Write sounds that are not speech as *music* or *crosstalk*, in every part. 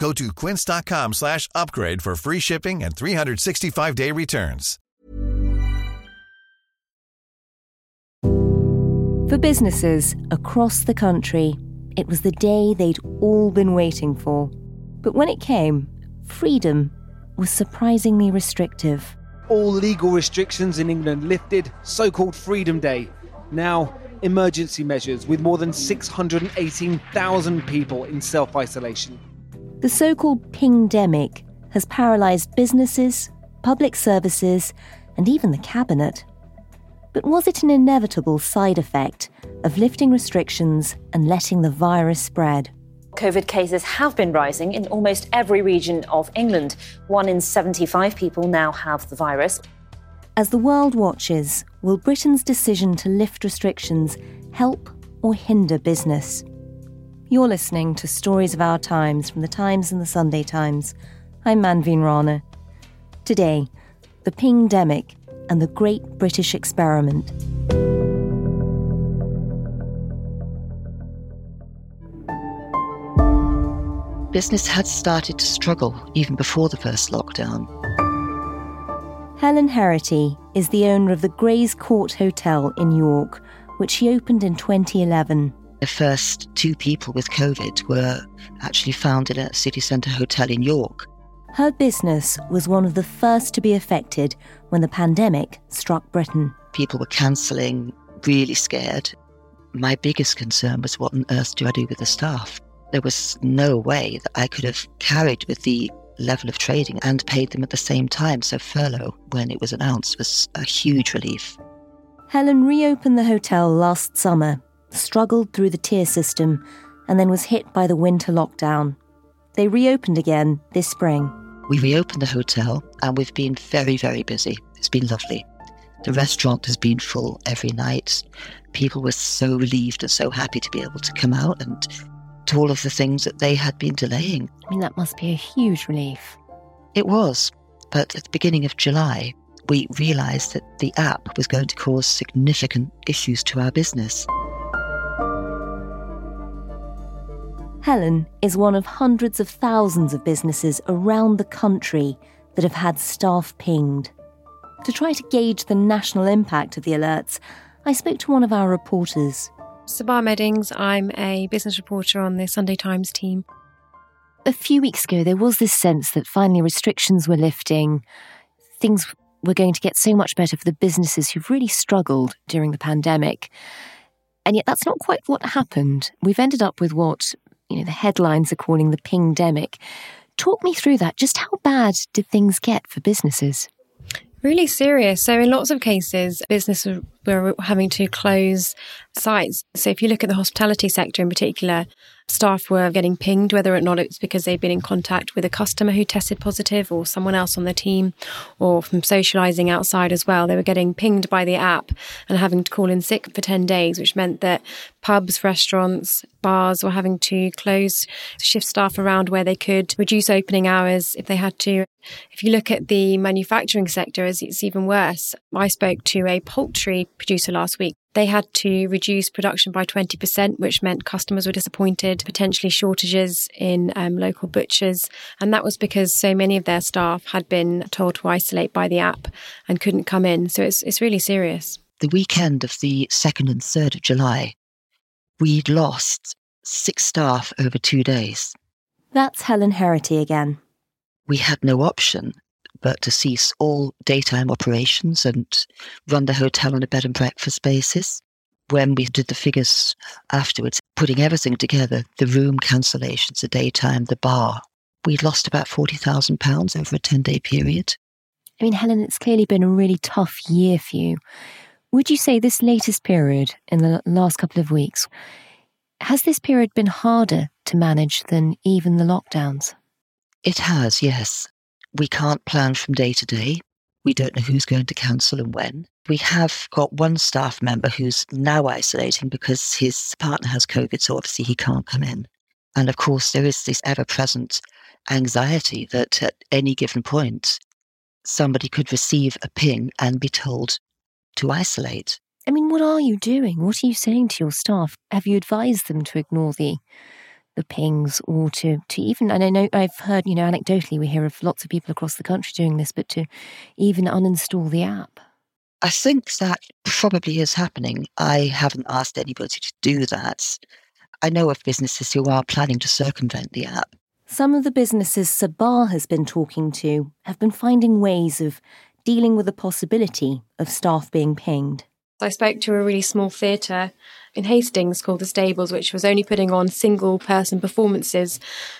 Go to quince.com slash upgrade for free shipping and 365-day returns. For businesses across the country, it was the day they'd all been waiting for. But when it came, freedom was surprisingly restrictive. All legal restrictions in England lifted, so called Freedom Day. Now, emergency measures with more than 618,000 people in self isolation. The so called pingdemic has paralysed businesses, public services, and even the cabinet. But was it an inevitable side effect of lifting restrictions and letting the virus spread? COVID cases have been rising in almost every region of England. One in 75 people now have the virus. As the world watches, will Britain's decision to lift restrictions help or hinder business? You're listening to Stories of Our Times from the Times and the Sunday Times. I'm Manveen Rana. Today, the pingdemic and the Great British Experiment. Business had started to struggle even before the first lockdown. Helen Herity is the owner of the Gray's Court Hotel in York, which she opened in 2011. The first two people with COVID were actually found in a city centre hotel in York. Her business was one of the first to be affected when the pandemic struck Britain. People were cancelling, really scared. My biggest concern was what on earth do I do with the staff? There was no way that I could have carried with the level of trading and paid them at the same time. So, furlough, when it was announced, was a huge relief. Helen reopened the hotel last summer, struggled through the tier system, and then was hit by the winter lockdown. They reopened again this spring. We reopened the hotel and we've been very, very busy. It's been lovely. The restaurant has been full every night. People were so relieved and so happy to be able to come out and do all of the things that they had been delaying. I mean, that must be a huge relief. It was. But at the beginning of July, we realised that the app was going to cause significant issues to our business. Helen is one of hundreds of thousands of businesses around the country that have had staff pinged. To try to gauge the national impact of the alerts, I spoke to one of our reporters. Sabah Meddings, I'm a business reporter on the Sunday Times team. A few weeks ago, there was this sense that finally restrictions were lifting, things were going to get so much better for the businesses who've really struggled during the pandemic. And yet, that's not quite what happened. We've ended up with what you know the headlines are calling the pingdemic. Talk me through that. Just how bad did things get for businesses? Really serious. So, in lots of cases, businesses were having to close sites. So, if you look at the hospitality sector in particular, staff were getting pinged, whether or not it's because they've been in contact with a customer who tested positive or someone else on the team or from socializing outside as well. They were getting pinged by the app and having to call in sick for 10 days, which meant that pubs, restaurants, bars were having to close, shift staff around where they could, reduce opening hours if they had to. If you look at the manufacturing sector, it's even worse. I spoke to a poultry producer last week they had to reduce production by 20%, which meant customers were disappointed, potentially shortages in um, local butchers. And that was because so many of their staff had been told to isolate by the app and couldn't come in. So it's, it's really serious. The weekend of the 2nd and 3rd of July, we'd lost six staff over two days. That's Helen Herity again. We had no option but to cease all daytime operations and run the hotel on a bed and breakfast basis. When we did the figures afterwards, putting everything together, the room cancellations, the daytime, the bar, we lost about £40,000 over a 10 day period. I mean, Helen, it's clearly been a really tough year for you. Would you say this latest period in the last couple of weeks, has this period been harder to manage than even the lockdowns? It has, yes. We can't plan from day to day. We don't know who's going to cancel and when. We have got one staff member who's now isolating because his partner has COVID, so obviously he can't come in. And of course, there is this ever present anxiety that at any given point, somebody could receive a ping and be told to isolate. I mean, what are you doing? What are you saying to your staff? Have you advised them to ignore the the pings or to, to even and I know I've heard, you know, anecdotally we hear of lots of people across the country doing this, but to even uninstall the app? I think that probably is happening. I haven't asked anybody to do that. I know of businesses who are planning to circumvent the app. Some of the businesses Sabah has been talking to have been finding ways of dealing with the possibility of staff being pinged. I spoke to a really small theatre in Hastings called The Stables, which was only putting on single person performances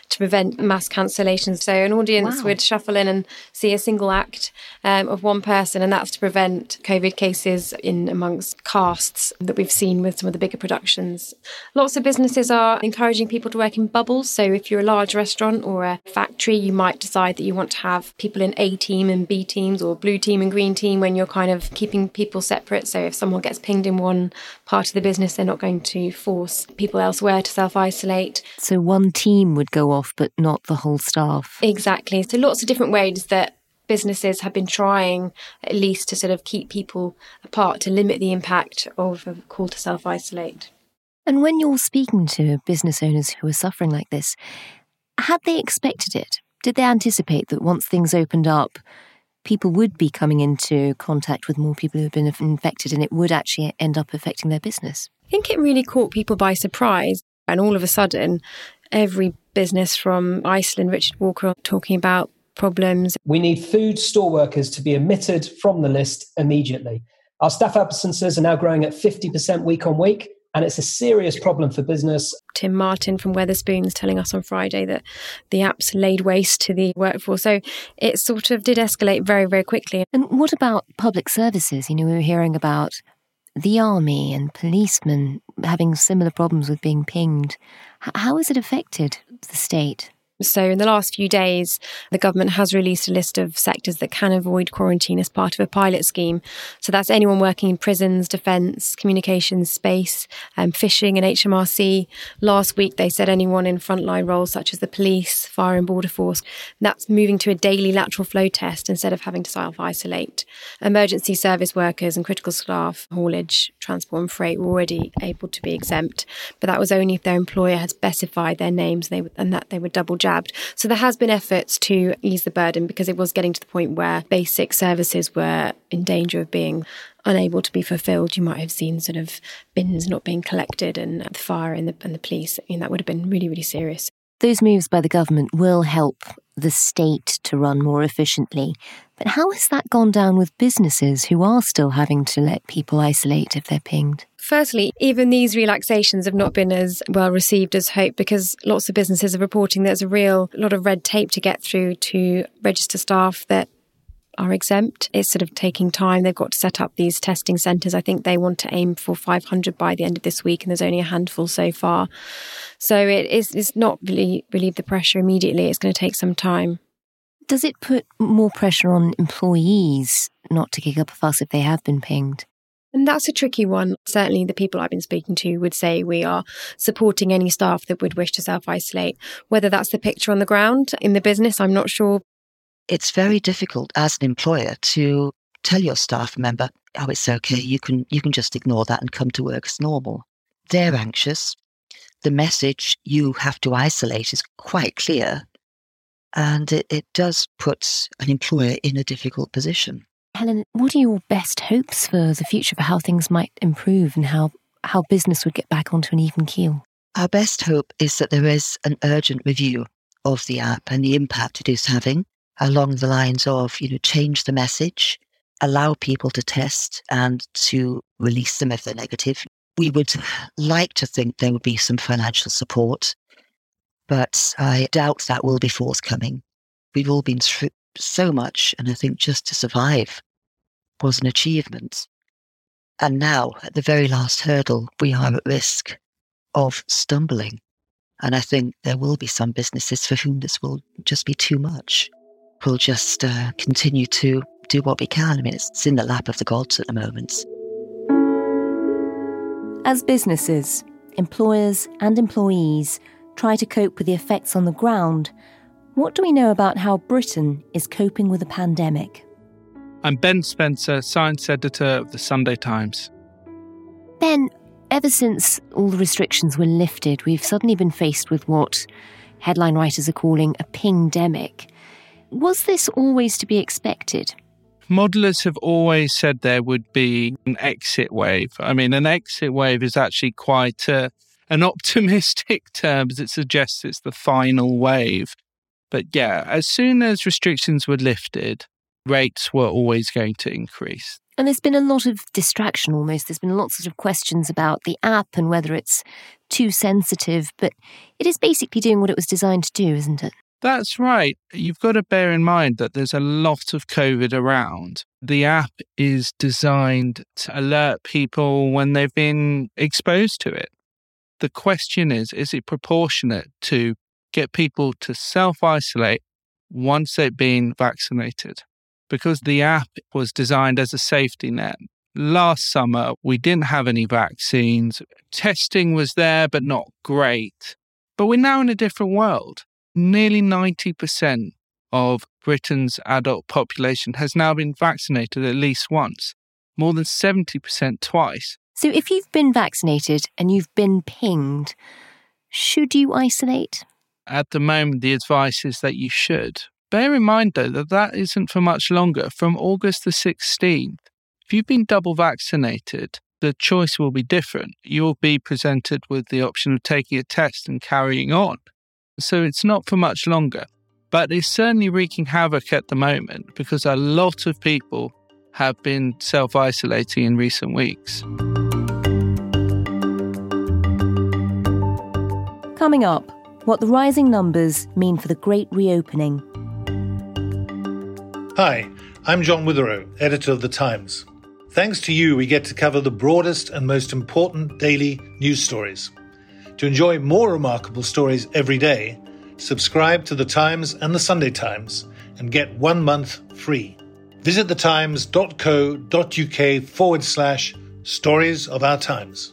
to prevent mass cancellations. So an audience wow. would shuffle in and see a single act um, of one person, and that's to prevent COVID cases in amongst casts that we've seen with some of the bigger productions. Lots of businesses are encouraging people to work in bubbles. So if you're a large restaurant or a factory, you might decide that you want to have people in A team and B teams or blue team and green team when you're kind of keeping people separate. So if someone gets pinged in one part of the business, they're not going to force people elsewhere to self isolate. So one team would go off, but not the whole staff. Exactly. So lots of different ways that businesses have been trying at least to sort of keep people apart to limit the impact of a call to self isolate. And when you're speaking to business owners who are suffering like this, had they expected it? Did they anticipate that once things opened up, people would be coming into contact with more people who have been infected and it would actually end up affecting their business? I think it really caught people by surprise. And all of a sudden, every business from Iceland, Richard Walker talking about problems. We need food store workers to be omitted from the list immediately. Our staff absences are now growing at 50% week on week, and it's a serious problem for business. Tim Martin from Wetherspoons telling us on Friday that the apps laid waste to the workforce. So it sort of did escalate very, very quickly. And what about public services? You know, we were hearing about the army and policemen having similar problems with being pinged. How has it affected the state? So, in the last few days, the government has released a list of sectors that can avoid quarantine as part of a pilot scheme. So, that's anyone working in prisons, defence, communications, space, um, fishing, and HMRC. Last week, they said anyone in frontline roles such as the police, fire, and border force. That's moving to a daily lateral flow test instead of having to self isolate. Emergency service workers and critical staff, haulage, transport, and freight were already able to be exempt, but that was only if their employer had specified their names and that they were double jabbed. So there has been efforts to ease the burden because it was getting to the point where basic services were in danger of being unable to be fulfilled. You might have seen sort of bins not being collected and the fire and the, and the police. I mean, that would have been really, really serious. Those moves by the government will help the state to run more efficiently. But how has that gone down with businesses who are still having to let people isolate if they're pinged? Firstly, even these relaxations have not been as well received as hoped because lots of businesses are reporting there's a real lot of red tape to get through to register staff that are exempt. It's sort of taking time. They've got to set up these testing centres. I think they want to aim for 500 by the end of this week, and there's only a handful so far. So it is it's not really relieve the pressure immediately. It's going to take some time. Does it put more pressure on employees not to kick up a fuss if they have been pinged? And that's a tricky one. Certainly, the people I've been speaking to would say we are supporting any staff that would wish to self isolate. Whether that's the picture on the ground in the business, I'm not sure it's very difficult as an employer to tell your staff member, oh, it's okay, you can, you can just ignore that and come to work as normal. They're anxious. The message you have to isolate is quite clear. And it, it does put an employer in a difficult position. Helen, what are your best hopes for the future for how things might improve and how, how business would get back onto an even keel? Our best hope is that there is an urgent review of the app and the impact it is having along the lines of, you know, change the message, allow people to test and to release them if they're negative. We would like to think there would be some financial support, but I doubt that will be forthcoming. We've all been through so much, and I think just to survive was an achievement. And now, at the very last hurdle, we are at risk of stumbling. And I think there will be some businesses for whom this will just be too much. We'll just uh, continue to do what we can. I mean, it's in the lap of the gods at the moment. As businesses, employers, and employees try to cope with the effects on the ground, what do we know about how Britain is coping with a pandemic? I'm Ben Spencer, science editor of the Sunday Times. Ben, ever since all the restrictions were lifted, we've suddenly been faced with what headline writers are calling a pingdemic. Was this always to be expected? Modelers have always said there would be an exit wave. I mean, an exit wave is actually quite a, an *laughs* optimistic term as it suggests it's the final wave. But yeah, as soon as restrictions were lifted, rates were always going to increase. And there's been a lot of distraction almost. There's been lots of questions about the app and whether it's too sensitive, but it is basically doing what it was designed to do, isn't it? That's right. You've got to bear in mind that there's a lot of COVID around. The app is designed to alert people when they've been exposed to it. The question is is it proportionate to get people to self isolate once they've been vaccinated? because the app was designed as a safety net. Last summer, we didn't have any vaccines. Testing was there, but not great. But we're now in a different world. Nearly 90% of Britain's adult population has now been vaccinated at least once, more than 70% twice. So, if you've been vaccinated and you've been pinged, should you isolate? At the moment, the advice is that you should. Bear in mind, though, that that isn't for much longer. From August the 16th, if you've been double vaccinated, the choice will be different. You'll be presented with the option of taking a test and carrying on. So it's not for much longer. But it's certainly wreaking havoc at the moment because a lot of people have been self isolating in recent weeks. Coming up, what the rising numbers mean for the great reopening. Hi, I'm John Witherow, editor of The Times. Thanks to you, we get to cover the broadest and most important daily news stories. To enjoy more remarkable stories every day, subscribe to The Times and The Sunday Times and get one month free. Visit thetimes.co.uk forward slash stories of our times.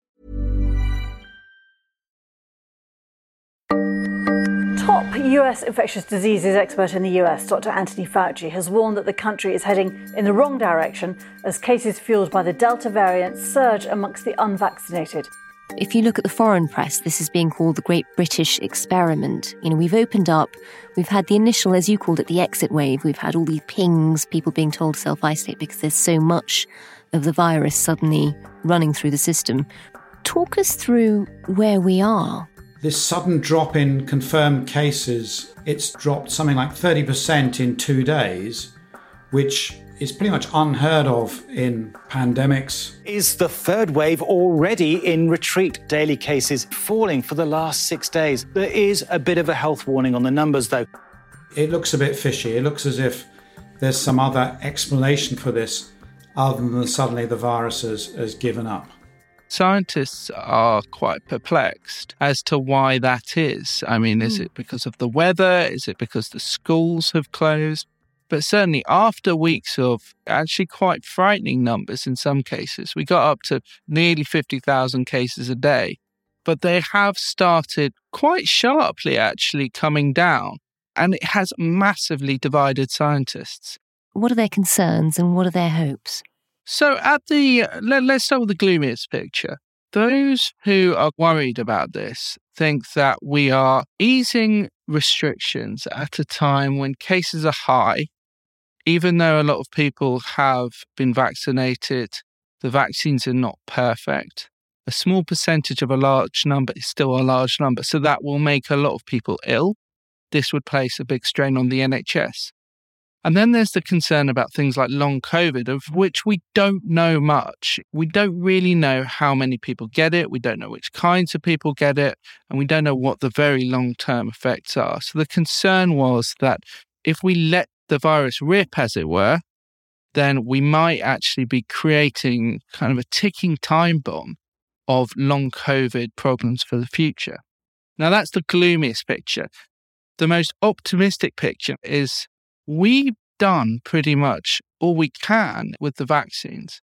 Top US infectious diseases expert in the US, Dr. Anthony Fauci, has warned that the country is heading in the wrong direction as cases fueled by the Delta variant surge amongst the unvaccinated. If you look at the foreign press, this is being called the Great British Experiment. You know, we've opened up, we've had the initial, as you called it, the exit wave. We've had all these pings, people being told to self isolate because there's so much of the virus suddenly running through the system. Talk us through where we are. This sudden drop in confirmed cases, it's dropped something like 30% in two days, which is pretty much unheard of in pandemics. Is the third wave already in retreat? Daily cases falling for the last six days. There is a bit of a health warning on the numbers, though. It looks a bit fishy. It looks as if there's some other explanation for this other than suddenly the virus has, has given up. Scientists are quite perplexed as to why that is. I mean, is hmm. it because of the weather? Is it because the schools have closed? But certainly, after weeks of actually quite frightening numbers in some cases, we got up to nearly 50,000 cases a day. But they have started quite sharply actually coming down, and it has massively divided scientists. What are their concerns and what are their hopes? So, at the uh, let, let's start with the gloomiest picture. Those who are worried about this think that we are easing restrictions at a time when cases are high, even though a lot of people have been vaccinated, the vaccines are not perfect. A small percentage of a large number is still a large number. So that will make a lot of people ill. This would place a big strain on the NHS. And then there's the concern about things like long COVID, of which we don't know much. We don't really know how many people get it. We don't know which kinds of people get it. And we don't know what the very long term effects are. So the concern was that if we let the virus rip, as it were, then we might actually be creating kind of a ticking time bomb of long COVID problems for the future. Now, that's the gloomiest picture. The most optimistic picture is we've done pretty much all we can with the vaccines.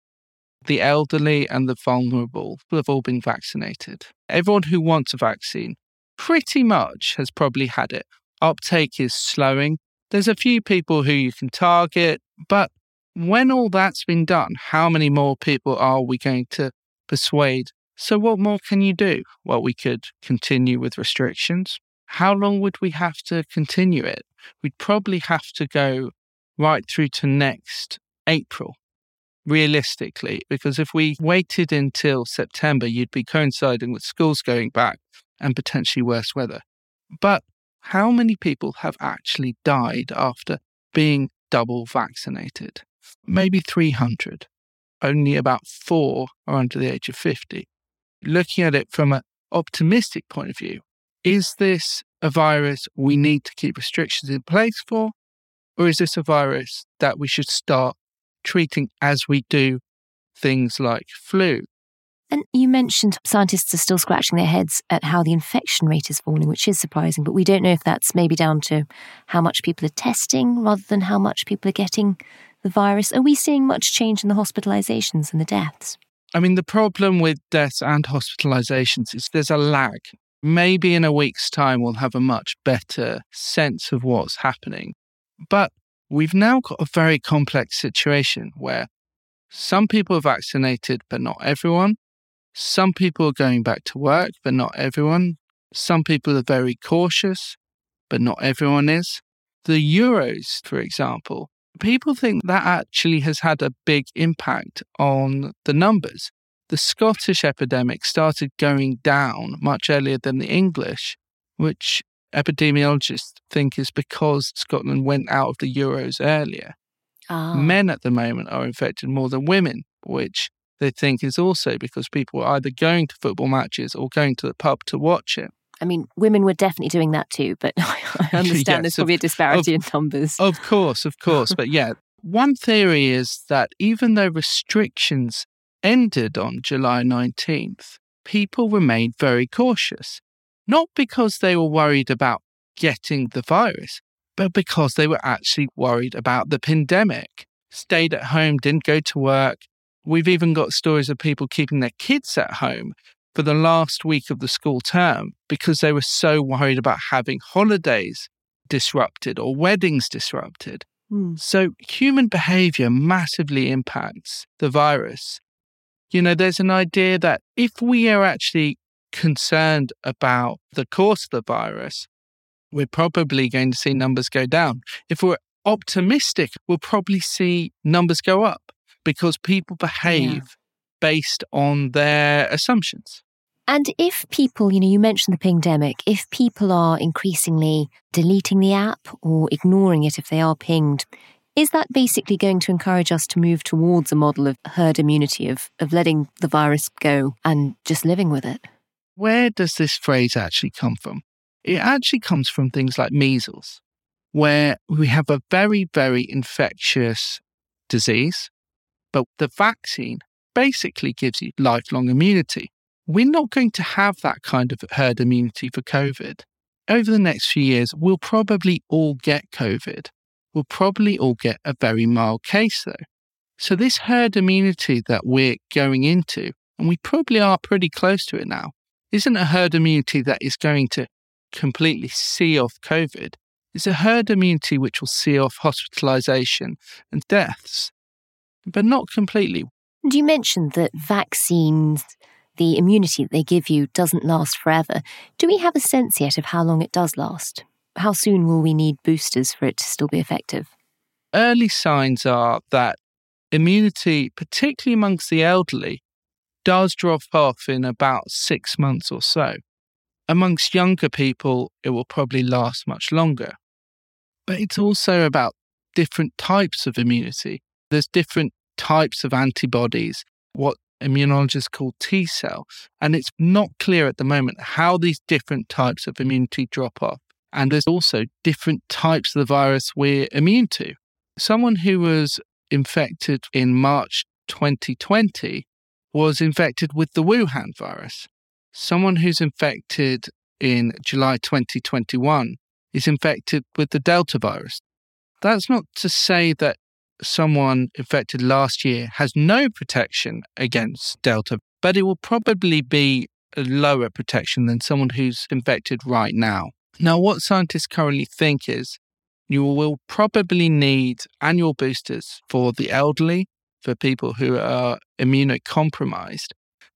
The elderly and the vulnerable have all been vaccinated. Everyone who wants a vaccine pretty much has probably had it. Uptake is slowing. There's a few people who you can target, but when all that's been done, how many more people are we going to persuade? So, what more can you do? Well, we could continue with restrictions. How long would we have to continue it? We'd probably have to go right through to next April, realistically, because if we waited until September, you'd be coinciding with schools going back and potentially worse weather. But how many people have actually died after being double vaccinated? Maybe 300. Only about four are under the age of 50. Looking at it from an optimistic point of view, is this a virus we need to keep restrictions in place for? Or is this a virus that we should start treating as we do things like flu? And you mentioned scientists are still scratching their heads at how the infection rate is falling, which is surprising, but we don't know if that's maybe down to how much people are testing rather than how much people are getting the virus. Are we seeing much change in the hospitalizations and the deaths? I mean, the problem with deaths and hospitalizations is there's a lag. Maybe in a week's time, we'll have a much better sense of what's happening. But we've now got a very complex situation where some people are vaccinated, but not everyone. Some people are going back to work, but not everyone. Some people are very cautious, but not everyone is. The Euros, for example, people think that actually has had a big impact on the numbers. The Scottish epidemic started going down much earlier than the English, which epidemiologists think is because Scotland went out of the Euros earlier. Ah. Men at the moment are infected more than women, which they think is also because people are either going to football matches or going to the pub to watch it. I mean, women were definitely doing that too, but *laughs* I *laughs* understand Yes, there's probably a disparity of- in numbers. Of course, of course. but yeah, one theory is that even though restrictions ended on July 19th, people remained very cautious. Not because they were worried about getting the virus, but because they were actually worried about the pandemic. Stayed at home, didn't go to work. We've even got stories of people keeping their kids at home for the last week of the school term because they were so worried about having holidays disrupted or weddings disrupted. Hmm. So human behavior massively impacts the virus. You know, there's an idea that if we are actually concerned about the course of the virus, we're probably going to see numbers go down. If we're optimistic, we'll probably see numbers go up. because people behave yeah. based on their assumptions. And if people, you know, you mentioned the pingdemic, if people are increasingly deleting the app or ignoring it if they are pinged, is that basically going to encourage us to move towards a model of herd immunity, of, of letting the virus go and just living with it? Where does this phrase actually come from? It actually comes from things like measles, where we have a very, very infectious disease, but the vaccine basically gives you lifelong immunity. We're not going to have that kind of herd immunity for COVID. Over the next few years, we'll probably all get COVID will probably all get a very mild case, though. So, this herd immunity that we're going into, and we probably are pretty close to it now, isn't a herd immunity that is going to completely see off COVID. It's a herd immunity which will see off hospitalization and deaths, but not completely. And you mentioned that vaccines, the immunity that they give you, doesn't last forever. Do we have a sense yet of how long it does last? How soon will we need boosters for it to still be effective? Early signs are that immunity, particularly amongst the elderly, does drop off in about six months or so. Amongst younger people, it will probably last much longer. But it's also about different types of immunity. There's different types of antibodies, what immunologists call T cell, and it's not clear at the moment how these different types of immunity drop off. And there's also different types of the virus we're immune to. Someone who was infected in March 2020 was infected with the Wuhan virus. Someone who's infected in July 2021 is infected with the Delta virus. That's not to say that someone infected last year has no protection against Delta, but it will probably be a lower protection than someone who's infected right now. Now, what scientists currently think is you will probably need annual boosters for the elderly, for people who are immunocompromised.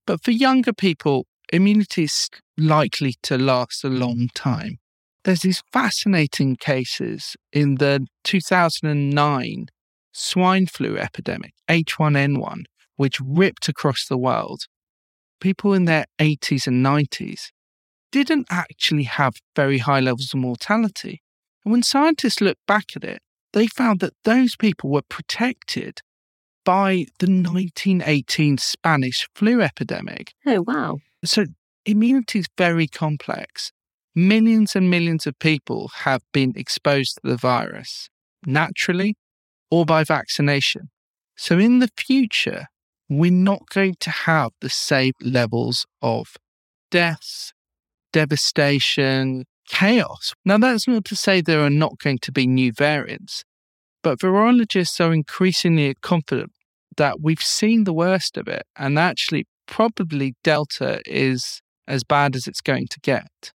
But for younger people, immunity is likely to last a long time. There's these fascinating cases in the 2009 swine flu epidemic, H1N1, which ripped across the world. People in their 80s and 90s didn't actually have very high levels of mortality. And when scientists looked back at it, they found that those people were protected by the 1918 Spanish flu epidemic. Oh, wow. So immunity is very complex. Millions and millions of people have been exposed to the virus naturally or by vaccination. So in the future, we're not going to have the same levels of deaths, devastation, chaos. Now, that's not to say there are not going to be new variants, but virologists are increasingly confident that we've seen the worst of it, and actually, probably Delta is as bad as it's going to get.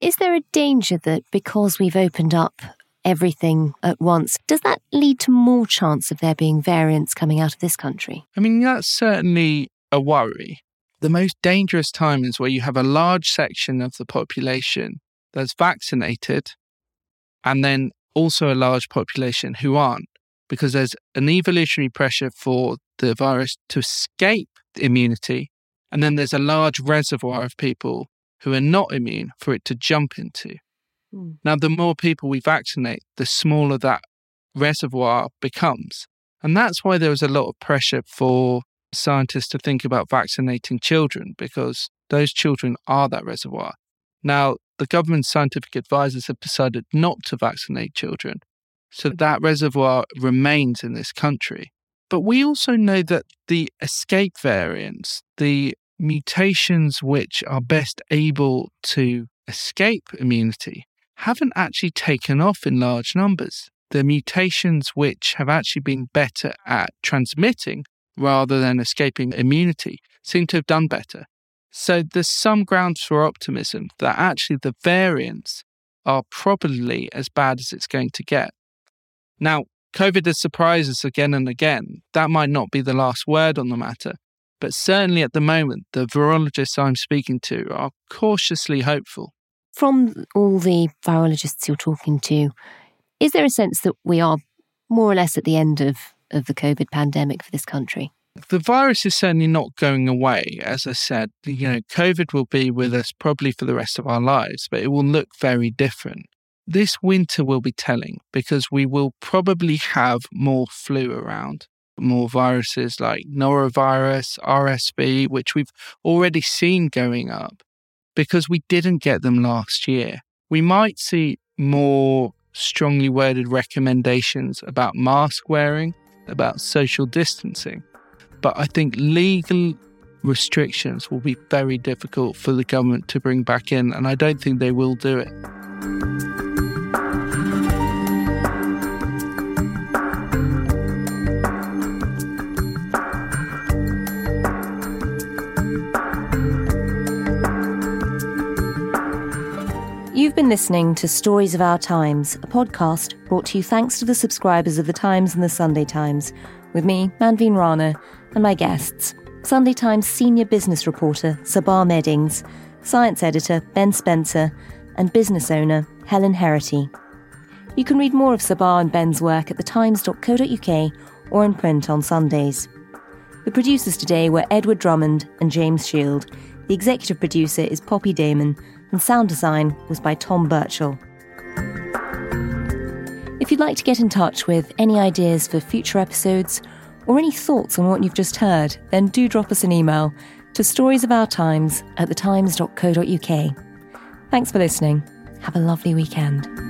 Is there a danger that because we've opened up everything at once, does that lead to more chance of there being variants coming out of this country? I mean, that's certainly a worry. The most dangerous time is where you have a large section of the population that's vaccinated and then also a large population who aren't, because there's an evolutionary pressure for the virus to escape immunity. And then there's a large reservoir of people who are not immune for it to jump into. Mm. Now, the more people we vaccinate, the smaller that reservoir becomes. And that's why there was a lot of pressure for scientists to think about vaccinating children because those children are that reservoir. Now, the government's scientific advisors have decided not to vaccinate children. So mm. that reservoir remains in this country. But we also know that the escape variants, the mutations which are best able to escape immunity, haven't actually taken off in large numbers. The mutations which have actually been better at transmitting rather than escaping immunity seem to have done better. So there's some grounds for optimism that actually the variants are probably as bad as it's going to get. Now, COVID has surprised us again and again. That might not be the last word on the matter, but certainly at the moment, the virologists I'm speaking to are cautiously hopeful. From all the virologists you're talking to, is there a sense that we are more or less at the end of of the COVID pandemic for this country? The virus is certainly not going away. As I said, you know, COVID will be with us probably for the rest of our lives, but it will look very different. This winter will be telling because we will probably have more flu around, more viruses like norovirus, RSV, which we've already seen going up because we didn't get them last year. We might see more strongly worded recommendations about mask wearing, about social distancing. But I think legal restrictions will be very difficult for the government to bring back in, and I don't think they will do it. Been listening to Stories of Our Times, a podcast brought to you thanks to the subscribers of The Times and The Sunday Times, with me, Manveen Rana, and my guests Sunday Times senior business reporter Sabah Meddings, science editor Ben Spencer, and business owner Helen Herity. You can read more of Sabah and Ben's work at thetimes.co.uk or in print on Sundays. The producers today were Edward Drummond and James Shield. The executive producer is Poppy Damon, and sound design was by Tom Birchall. If you'd like to get in touch with any ideas for future episodes or any thoughts on what you've just heard, then do drop us an email to storiesofourtimes at thetimes.co.uk. Thanks for listening. Have a lovely weekend.